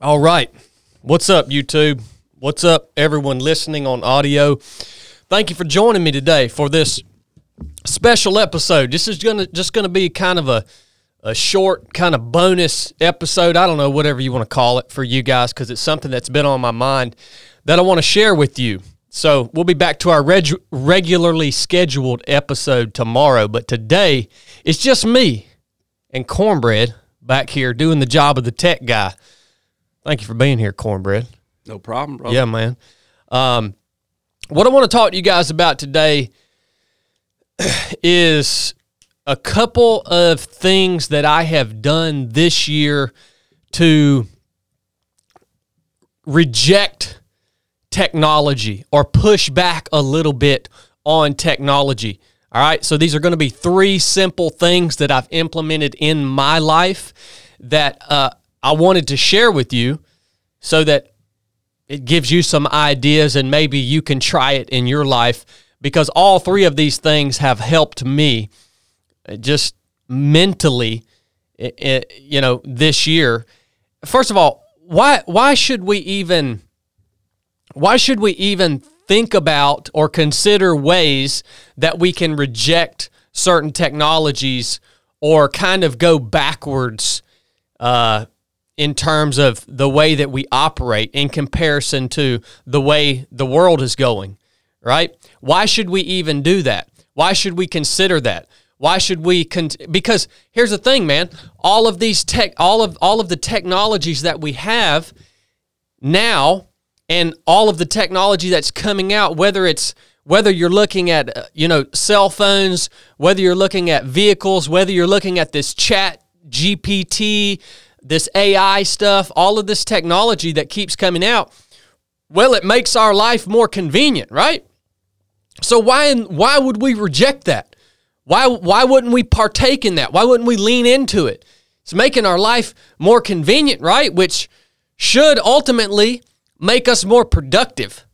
All right. What's up, YouTube? What's up, everyone listening on audio? Thank you for joining me today for this special episode. This is gonna just gonna be kind of a a short kind of bonus episode. I don't know whatever you want to call it for you guys because it's something that's been on my mind that I want to share with you. So we'll be back to our reg- regularly scheduled episode tomorrow, but today it's just me and Cornbread back here doing the job of the tech guy. Thank you for being here, Cornbread. No problem, bro. Yeah, man. Um, what I want to talk to you guys about today is a couple of things that I have done this year to reject technology or push back a little bit on technology. All right. So these are going to be three simple things that I've implemented in my life that uh, I wanted to share with you so that it gives you some ideas and maybe you can try it in your life because all three of these things have helped me just mentally you know this year. First of all why why should we even why should we even think about or consider ways that we can reject certain technologies or kind of go backwards uh, in terms of the way that we operate in comparison to the way the world is going, right? Why should we even do that? Why should we consider that? Why should we con- because here's the thing, man, all of these tech all of all of the technologies that we have now and all of the technology that's coming out whether it's whether you're looking at uh, you know cell phones whether you're looking at vehicles whether you're looking at this chat gpt this ai stuff all of this technology that keeps coming out well it makes our life more convenient right? So why why would we reject that? Why why wouldn't we partake in that? Why wouldn't we lean into it? It's making our life more convenient right? Which should ultimately make us more productive.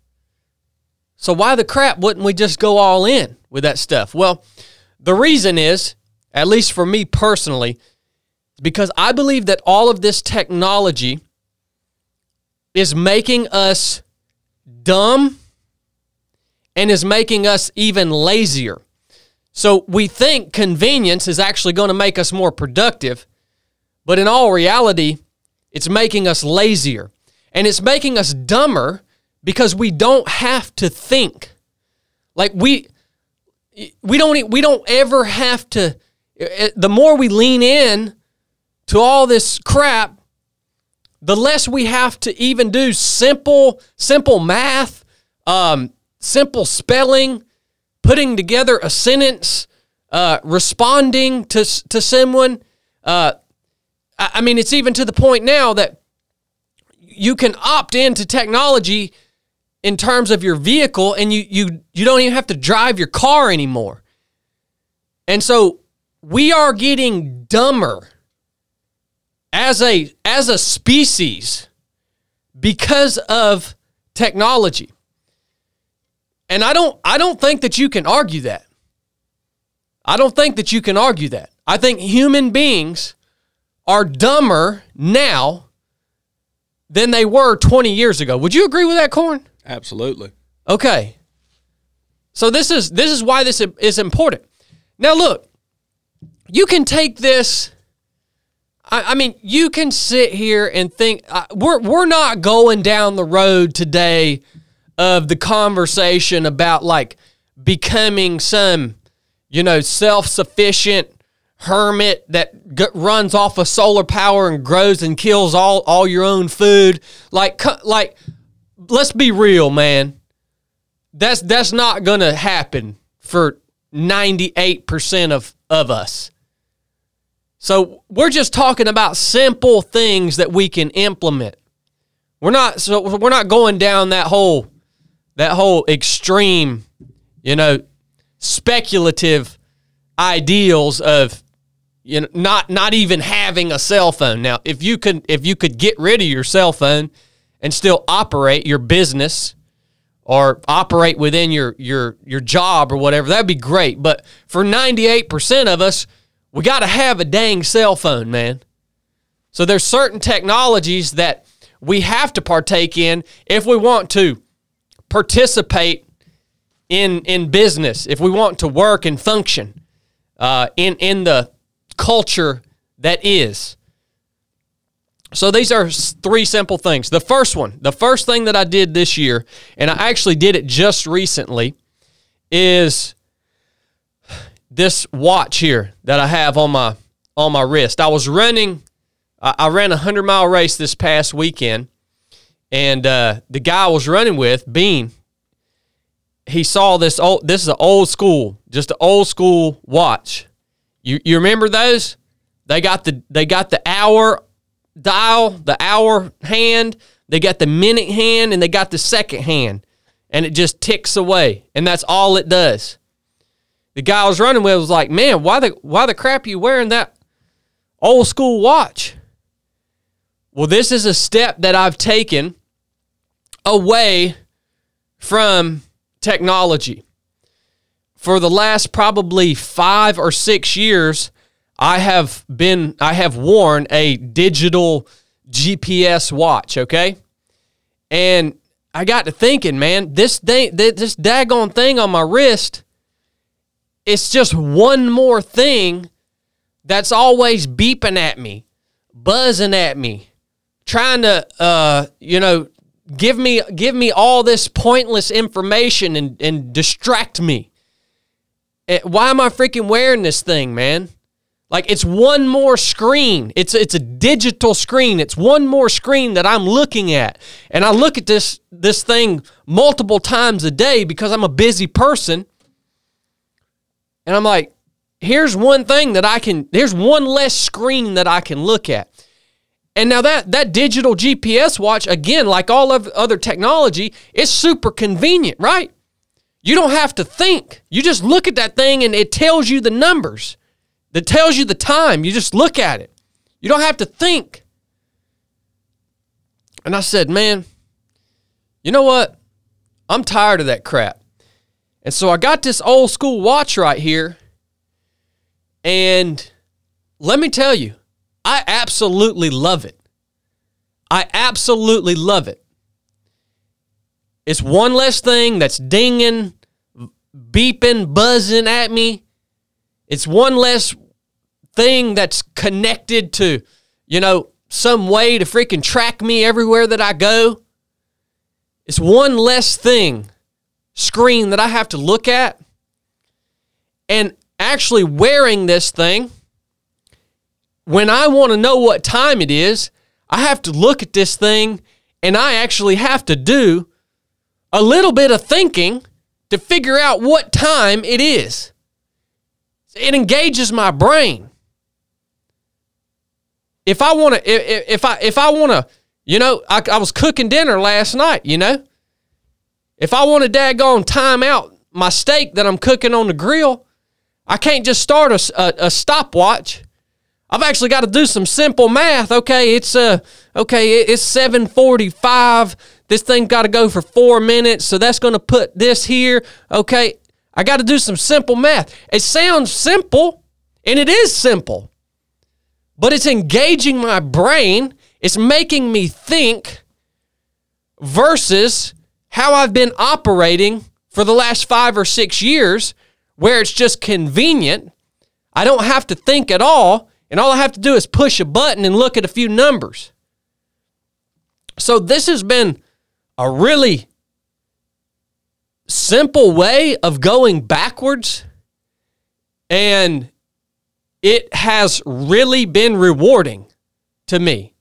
So why the crap wouldn't we just go all in with that stuff? Well, the reason is, at least for me personally, because I believe that all of this technology is making us dumb and is making us even lazier. So we think convenience is actually going to make us more productive, but in all reality, it's making us lazier and it's making us dumber because we don't have to think. Like we we don't we don't ever have to the more we lean in to all this crap, the less we have to even do simple simple math, um, simple spelling, putting together a sentence, uh, responding to to someone. Uh, I I mean, it's even to the point now that you can opt into technology in terms of your vehicle and you you you don't even have to drive your car anymore. And so we are getting dumber as a as a species because of technology. And I don't I don't think that you can argue that. I don't think that you can argue that. I think human beings are dumber now than they were 20 years ago. Would you agree with that, Corn? Absolutely. Okay. So this is this is why this is important. Now look, you can take this. I, I mean, you can sit here and think uh, we're we're not going down the road today of the conversation about like becoming some, you know, self sufficient hermit that g- runs off of solar power and grows and kills all all your own food. Like like let's be real, man. That's that's not gonna happen for 98% of, of us. So we're just talking about simple things that we can implement. We're not so we're not going down that whole that whole extreme, you know, speculative ideals of you know not not even having a cell phone. Now, if you could if you could get rid of your cell phone and still operate your business or operate within your your your job or whatever, that'd be great. But for 98% of us, we got to have a dang cell phone, man. So there's certain technologies that we have to partake in if we want to participate in in business, if we want to work and function uh, in in the culture that is. So these are three simple things. The first one, the first thing that I did this year, and I actually did it just recently, is this watch here that I have on my on my wrist. I was running, I, ran a hundred mile race this past weekend, and uh, the guy I was running with, Bean, he saw this old. This is an old school, just an old school watch. You you remember those? They got the they got the hour dial, the hour hand, they got the minute hand, and they got the second hand. And it just ticks away. And that's all it does. The guy I was running with was like, man, why the why the crap are you wearing that old school watch? Well, this is a step that I've taken away from technology. For the last probably five or six years, I have been I have worn a digital GPS watch, okay? And I got to thinking, man, this thing this daggone thing on my wrist, it's just one more thing that's always beeping at me, buzzing at me, trying to uh, you know, give me give me all this pointless information and, and distract me. Eh, why am I freaking wearing this thing, man? Like it's one more screen. It's it's a digital screen. It's one more screen that I'm looking at. And I look at this this thing multiple times a day because I'm a busy person. And I'm like, here's one thing that I can there's one less screen that I can look at. And now that that digital GPS watch again like all of other technology, it's super convenient, right? You don't have to think. You just look at that thing and it tells you the numbers that tells you the time. You just look at it. You don't have to think. And I said, man, you know what? I'm tired of that crap. And so I got this old school watch right here. And let me tell you, I absolutely love it. I absolutely love it. It's one less thing that's dinging, beeping, buzzing at me. It's one less thing that's connected to, you know, some way to freaking track me everywhere that I go. It's one less thing, screen that I have to look at. And actually wearing this thing, when I want to know what time it is, I have to look at this thing and I actually have to do a little bit of thinking to figure out what time it is. It engages my brain if I want to, if, if I if I want to, you know, I, I was cooking dinner last night. You know, if I want to daggone time out my steak that I'm cooking on the grill, I can't just start a, a, a stopwatch. I've actually got to do some simple math. Okay, it's uh okay, it's 745. This thing got to go for 4 minutes, so that's going to put this here. Okay, I got to do some simple math. It sounds simple, and it is simple but it's engaging my brain. It's making me think versus how I've been operating for the last five or six years, where it's just convenient. I don't have to think at all, and all I have to do is push a button and look at a few numbers. So, this has been a really simple way of going backwards. And it has really been rewarding to me.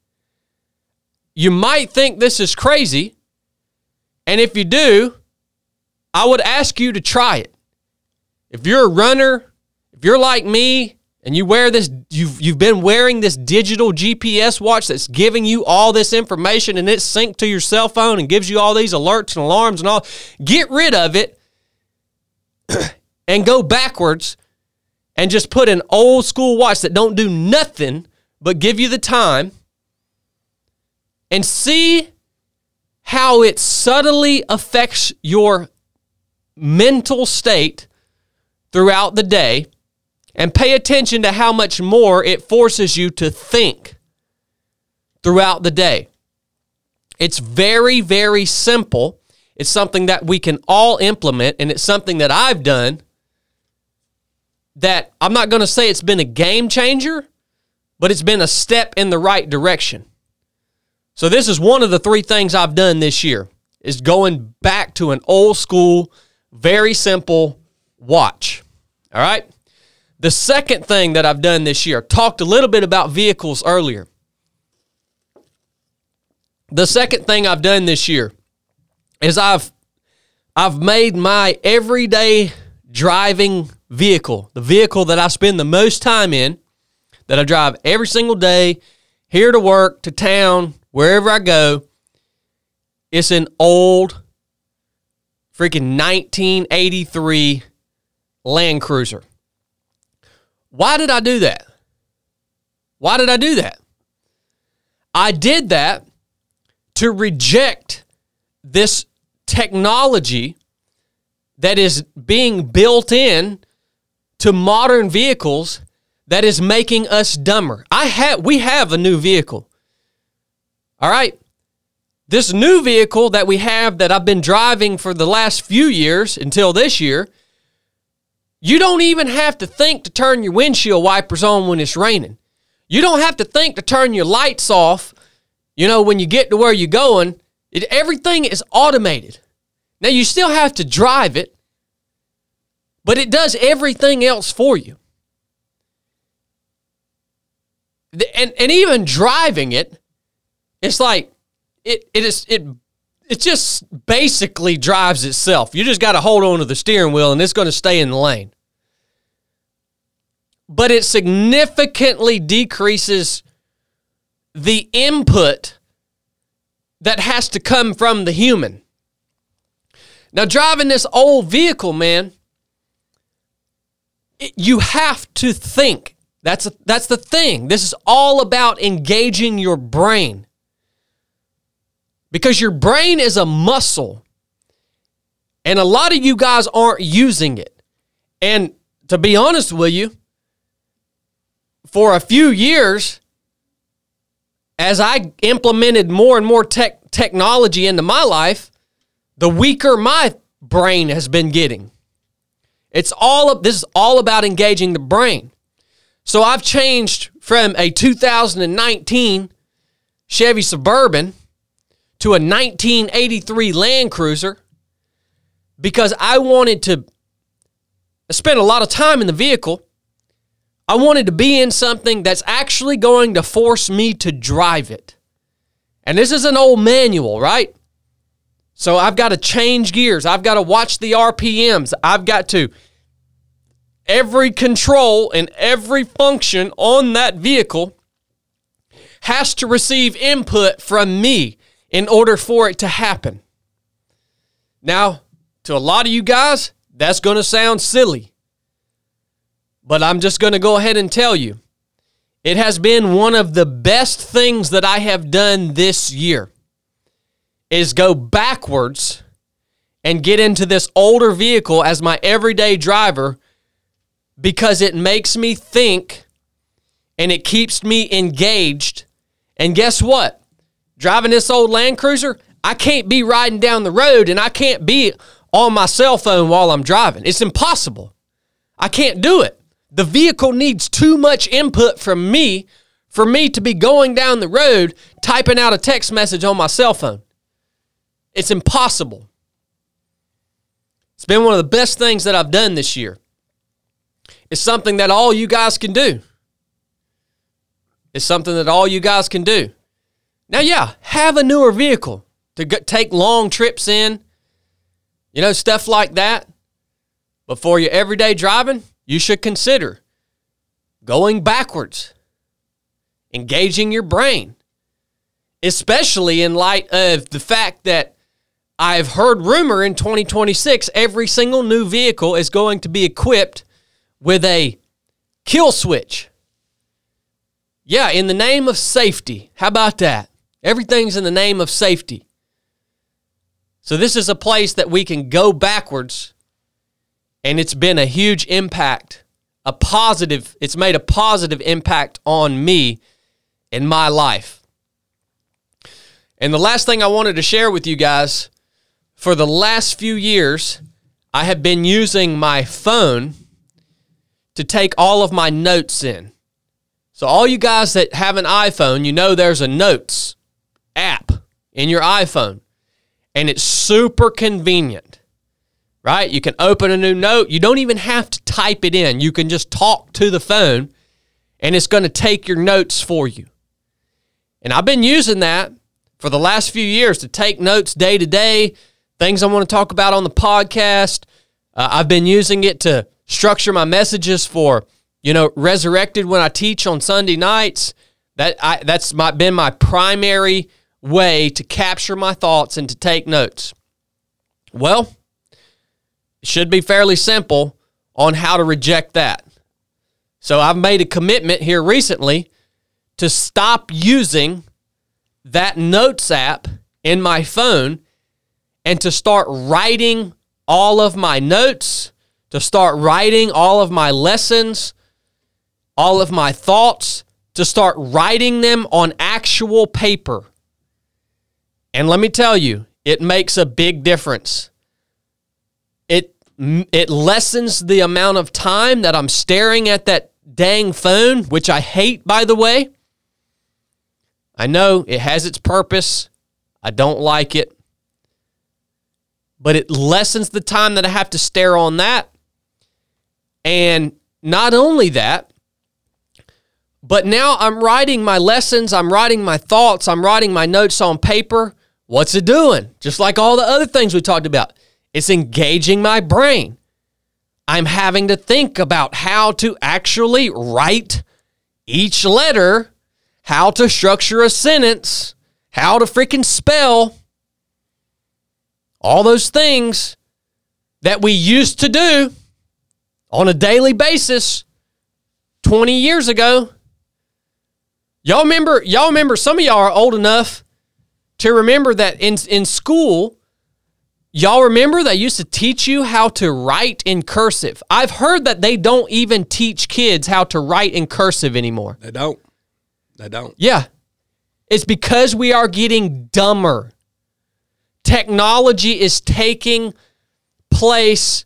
You might think this is crazy, and if you do, I would ask you to try it. If you're a runner, if you're like me and you wear this you've you've been wearing this digital GPS watch that's giving you all this information and it's synced to your cell phone and gives you all these alerts and alarms and all, get rid of it and go backwards and just put an old school watch that don't do nothing but give you the time and see how it subtly affects your mental state throughout the day and pay attention to how much more it forces you to think throughout the day. It's very, very simple. It's something that we can all implement, and it's something that I've done that I'm not going to say it's been a game changer, but it's been a step in the right direction. So this is one of the three things I've done this year is going back to an old school, very simple watch. All right? The second thing that I've done this year, talked a little bit about vehicles earlier. The second thing I've done this year is I've I've made my everyday driving vehicle, the vehicle that I spend the most time in, that I drive every single day, here to work, to town, wherever I go, it's an old freaking 1983 Land Cruiser. Why did I do that? Why did I do that? I did that to reject this technology that is being built in to modern vehicles that is making us dumber. I have we have a new vehicle. All right. This new vehicle that we have that I've been driving for the last few years until this year, you don't even have to think to turn your windshield wipers on when it's raining. You don't have to think to turn your lights off, you know, when you get to where you're going. It, everything is automated. Now, you still have to drive it, but it does everything else for you. And, and even driving it, it's like it it is it it just basically drives itself. You just got to hold on to the steering wheel and it's going to stay in the lane. But it significantly decreases the input that has to come from the human. Now, driving this old vehicle, man, it, you have to think. That's, a, that's the thing. This is all about engaging your brain because your brain is a muscle. And a lot of you guys aren't using it. And to be honest with you, for a few years, as I implemented more and more tech technology into my life, the weaker my brain has been getting. It's all of this is all about engaging the brain. So I've changed from a 2019 Chevy Suburban to a 1983 Land Cruiser because I wanted to spend a lot of time in the vehicle. I wanted to be in something that's actually going to force me to drive it. And this is an old manual, right? So I've got to change gears. I've got to watch the RPMs. I've got to every control and every function on that vehicle has to receive input from me in order for it to happen. Now, to a lot of you guys, that's going to sound silly. But I'm just going to go ahead and tell you it has been one of the best things that I have done this year is go backwards and get into this older vehicle as my everyday driver because it makes me think and it keeps me engaged. And guess what? Driving this old Land Cruiser, I can't be riding down the road and I can't be on my cell phone while I'm driving. It's impossible. I can't do it. The vehicle needs too much input from me for me to be going down the road typing out a text message on my cell phone. It's impossible. It's been one of the best things that I've done this year. It's something that all you guys can do. It's something that all you guys can do. Now, yeah, have a newer vehicle to take long trips in, you know, stuff like that. But for your everyday driving, you should consider going backwards, engaging your brain, especially in light of the fact that I've heard rumor in 2026 every single new vehicle is going to be equipped with a kill switch. Yeah, in the name of safety. How about that? Everything's in the name of safety. So, this is a place that we can go backwards, and it's been a huge impact, a positive, it's made a positive impact on me in my life. And the last thing I wanted to share with you guys for the last few years, I have been using my phone to take all of my notes in. So, all you guys that have an iPhone, you know there's a notes app in your iPhone, and it's super convenient, right? You can open a new note. You don't even have to type it in, you can just talk to the phone, and it's going to take your notes for you. And I've been using that for the last few years to take notes day to day, things I want to talk about on the podcast. Uh, I've been using it to structure my messages for, you know, resurrected when I teach on Sunday nights. That I, that's my, been my primary way to capture my thoughts and to take notes. Well, it should be fairly simple on how to reject that. So I've made a commitment here recently to stop using that notes app in my phone and to start writing all of my notes, to start writing all of my lessons, all of my thoughts, to start writing them on actual paper. And let me tell you, it makes a big difference. It it lessens the amount of time that I'm staring at that dang phone, which I hate by the way. I know it has its purpose. I don't like it. But it lessens the time that I have to stare on that. And not only that, but now I'm writing my lessons, I'm writing my thoughts, I'm writing my notes on paper. What's it doing? Just like all the other things we talked about, it's engaging my brain. I'm having to think about how to actually write each letter how to structure a sentence, how to freaking spell, all those things that we used to do on a daily basis 20 years ago. Y'all remember, y'all remember, some of y'all are old enough to remember that in, in school, y'all remember they used to teach you how to write in cursive. I've heard that they don't even teach kids how to write in cursive anymore. They don't. They don't. Yeah. It's because we are getting dumber. Technology is taking place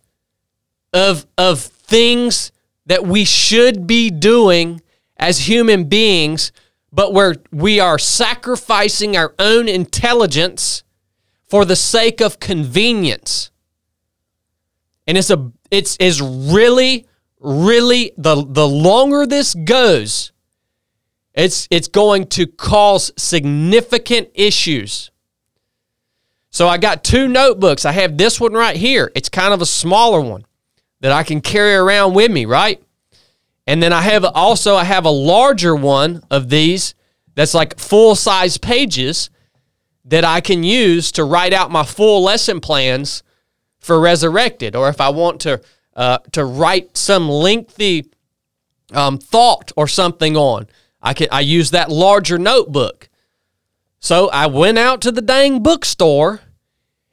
of, of things that we should be doing as human beings, but where we are sacrificing our own intelligence for the sake of convenience. And it's a it's is really, really the the longer this goes, it's, it's going to cause significant issues. So I got two notebooks. I have this one right here. It's kind of a smaller one that I can carry around with me, right? And then I have also I have a larger one of these that's like full size pages that I can use to write out my full lesson plans for resurrected, or if I want to uh, to write some lengthy um, thought or something on. I can I use that larger notebook. So I went out to the dang bookstore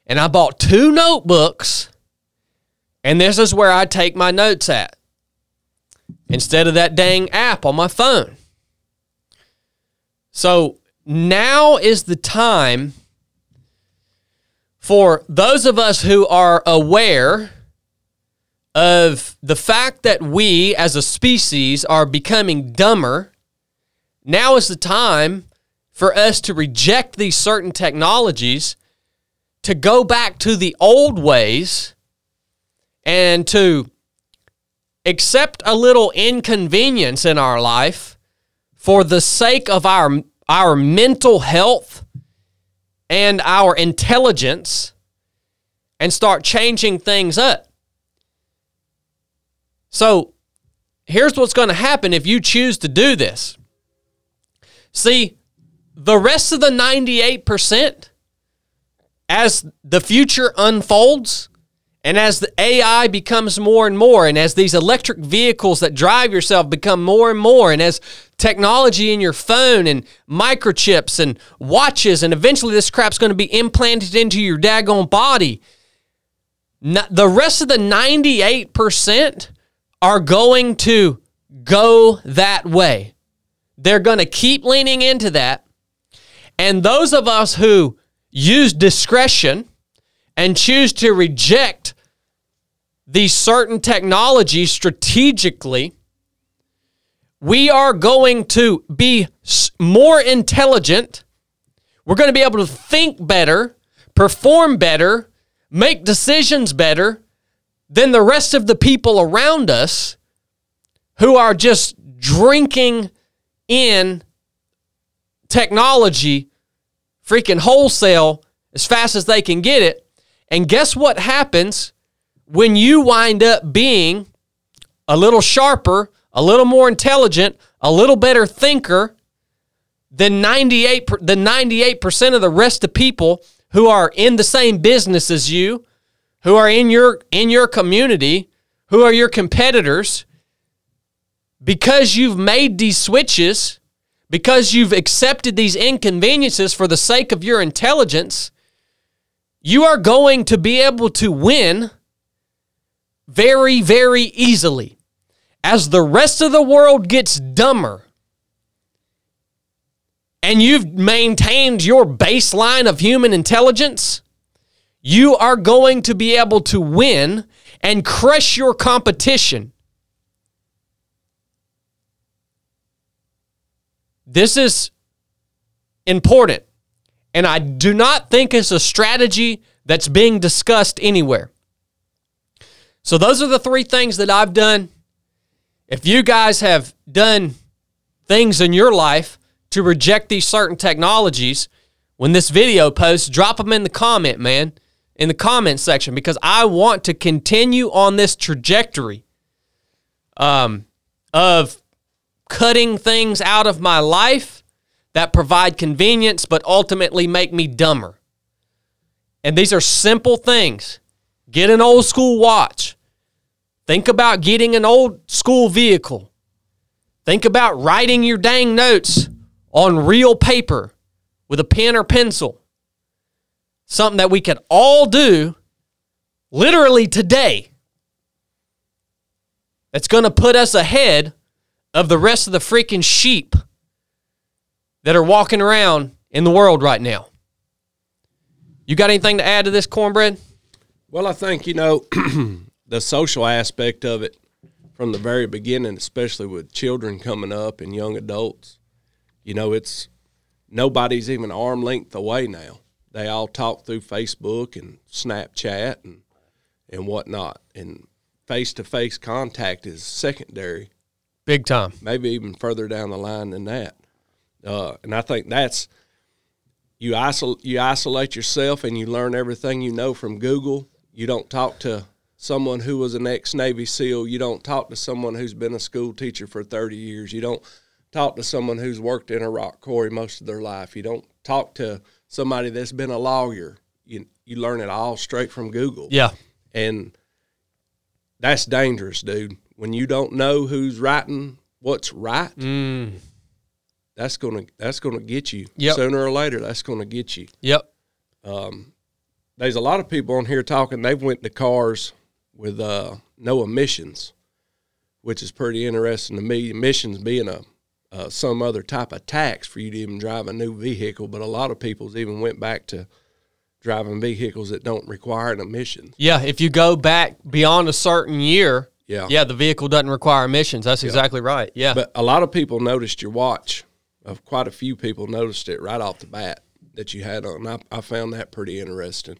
and I bought two notebooks. And this is where I take my notes at instead of that dang app on my phone. So now is the time for those of us who are aware of the fact that we as a species are becoming dumber now is the time for us to reject these certain technologies, to go back to the old ways, and to accept a little inconvenience in our life for the sake of our, our mental health and our intelligence and start changing things up. So, here's what's going to happen if you choose to do this. See, the rest of the 98%, as the future unfolds, and as the AI becomes more and more, and as these electric vehicles that drive yourself become more and more, and as technology in your phone and microchips and watches, and eventually this crap's going to be implanted into your daggone body, the rest of the 98% are going to go that way. They're going to keep leaning into that. And those of us who use discretion and choose to reject these certain technologies strategically, we are going to be more intelligent. We're going to be able to think better, perform better, make decisions better than the rest of the people around us who are just drinking in technology freaking wholesale as fast as they can get it. And guess what happens when you wind up being a little sharper, a little more intelligent, a little better thinker than 98 the 98% of the rest of people who are in the same business as you, who are in your in your community, who are your competitors because you've made these switches, because you've accepted these inconveniences for the sake of your intelligence, you are going to be able to win very, very easily. As the rest of the world gets dumber, and you've maintained your baseline of human intelligence, you are going to be able to win and crush your competition. This is important. And I do not think it's a strategy that's being discussed anywhere. So, those are the three things that I've done. If you guys have done things in your life to reject these certain technologies, when this video posts, drop them in the comment, man, in the comment section, because I want to continue on this trajectory um, of cutting things out of my life that provide convenience but ultimately make me dumber. And these are simple things. Get an old school watch. Think about getting an old school vehicle. Think about writing your dang notes on real paper with a pen or pencil. Something that we could all do literally today. That's going to put us ahead of the rest of the freaking sheep that are walking around in the world right now. You got anything to add to this cornbread? Well, I think, you know, the social aspect of it from the very beginning, especially with children coming up and young adults, you know, it's nobody's even arm length away now. They all talk through Facebook and Snapchat and and whatnot. And face to face contact is secondary Big time. Maybe even further down the line than that. Uh, and I think that's you isol- you isolate yourself and you learn everything you know from Google. You don't talk to someone who was an ex Navy SEAL. You don't talk to someone who's been a school teacher for 30 years. You don't talk to someone who's worked in a rock quarry most of their life. You don't talk to somebody that's been a lawyer. You you learn it all straight from Google. Yeah. And that's dangerous, dude when you don't know who's writing what's right, mm. that's gonna that's gonna get you. Yep. Sooner or later, that's gonna get you. Yep. Um, there's a lot of people on here talking. They've went to cars with uh, no emissions, which is pretty interesting to me. Emissions being a uh, some other type of tax for you to even drive a new vehicle, but a lot of people's even went back to driving vehicles that don't require an emission. Yeah, if you go back beyond a certain year, yeah. Yeah, the vehicle doesn't require emissions. That's yeah. exactly right. Yeah. But a lot of people noticed your watch. Of quite a few people noticed it right off the bat that you had on. I, I found that pretty interesting.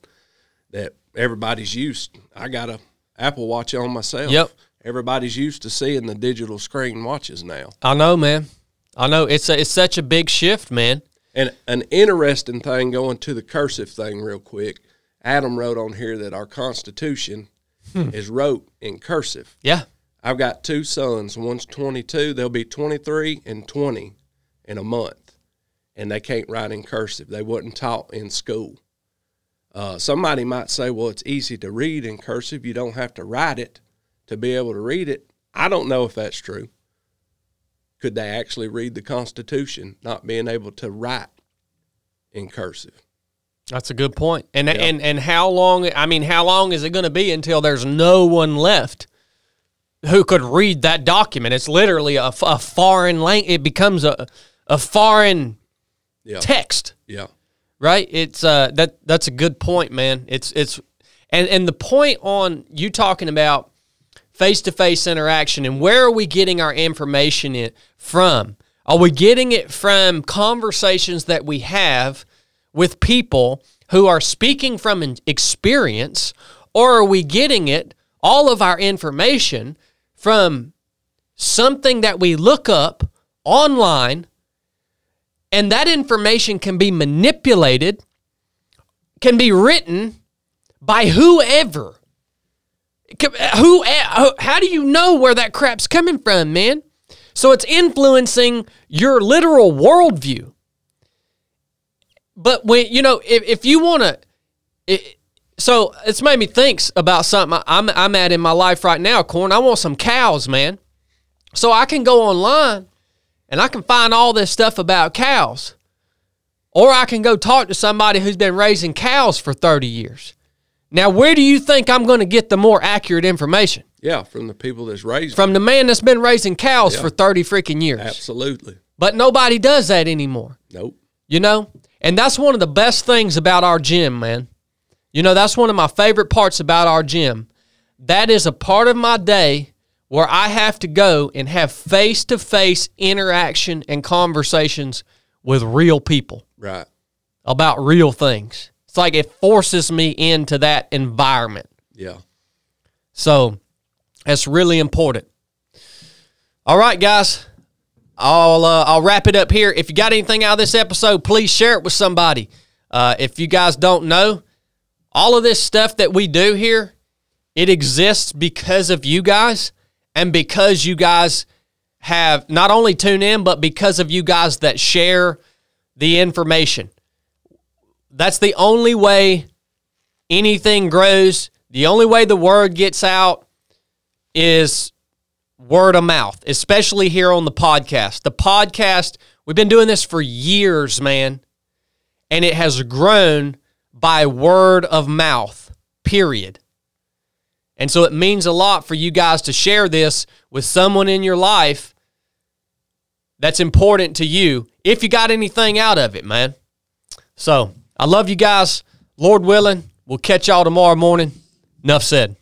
That everybody's used. I got a Apple Watch on myself. Yep. Everybody's used to seeing the digital screen watches now. I know, man. I know it's a, it's such a big shift, man. And an interesting thing going to the cursive thing real quick. Adam wrote on here that our Constitution hmm. is wrote in cursive. Yeah. I've got two sons. One's 22. They'll be 23 and 20 in a month. And they can't write in cursive. They wasn't taught in school. Uh, somebody might say, well, it's easy to read in cursive. You don't have to write it to be able to read it. I don't know if that's true. Could they actually read the Constitution not being able to write in cursive? That's a good point. And yeah. and and how long? I mean, how long is it going to be until there's no one left who could read that document? It's literally a, a foreign language. It becomes a a foreign Yeah. Text Yeah. Right? It's uh that that's a good point man. It's it's and and the point on you talking about face-to-face interaction and where are we getting our information in, from? Are we getting it from conversations that we have with people who are speaking from experience or are we getting it all of our information from something that we look up online and that information can be manipulated, can be written by whoever. Uh, uh, who? How do you know where that crap's coming from, man? So it's influencing your literal worldview. But when you know, if, if you want to, it, so it's made me think about something I'm I'm at in my life right now. Corn, I want some cows, man. So I can go online and I can find all this stuff about cows. Or I can go talk to somebody who's been raising cows for 30 years. Now, where do you think I'm going to get the more accurate information? Yeah. From the people that's raised. From the man that's been raising cows Yeah. for 30 freaking years. Absolutely. But nobody does that anymore, Nope. you know? And that's one of the best things about our gym, man. You know, that's one of my favorite parts about our gym. That is a part of my day where I have to go and have face to face interaction and conversations with real people Right. about real things. It's like it forces me into that environment. Yeah. So that's really important. All right, guys. I'll uh, I'll wrap it up here. If you got anything out of this episode, please share it with somebody. Uh, if you guys don't know, all of this stuff that we do here, it exists because of you guys and because you guys have not only tune in, but because of you guys that share the information. That's the only way anything grows. The only way the word gets out is word of mouth, especially here on the podcast. The podcast, we've been doing this for years, man, and it has grown by word of mouth, period. And so it means a lot for you guys to share this with someone in your life that's important to you if you got anything out of it, man. So I love you guys. Lord willing, we'll catch y'all tomorrow morning. Enough said.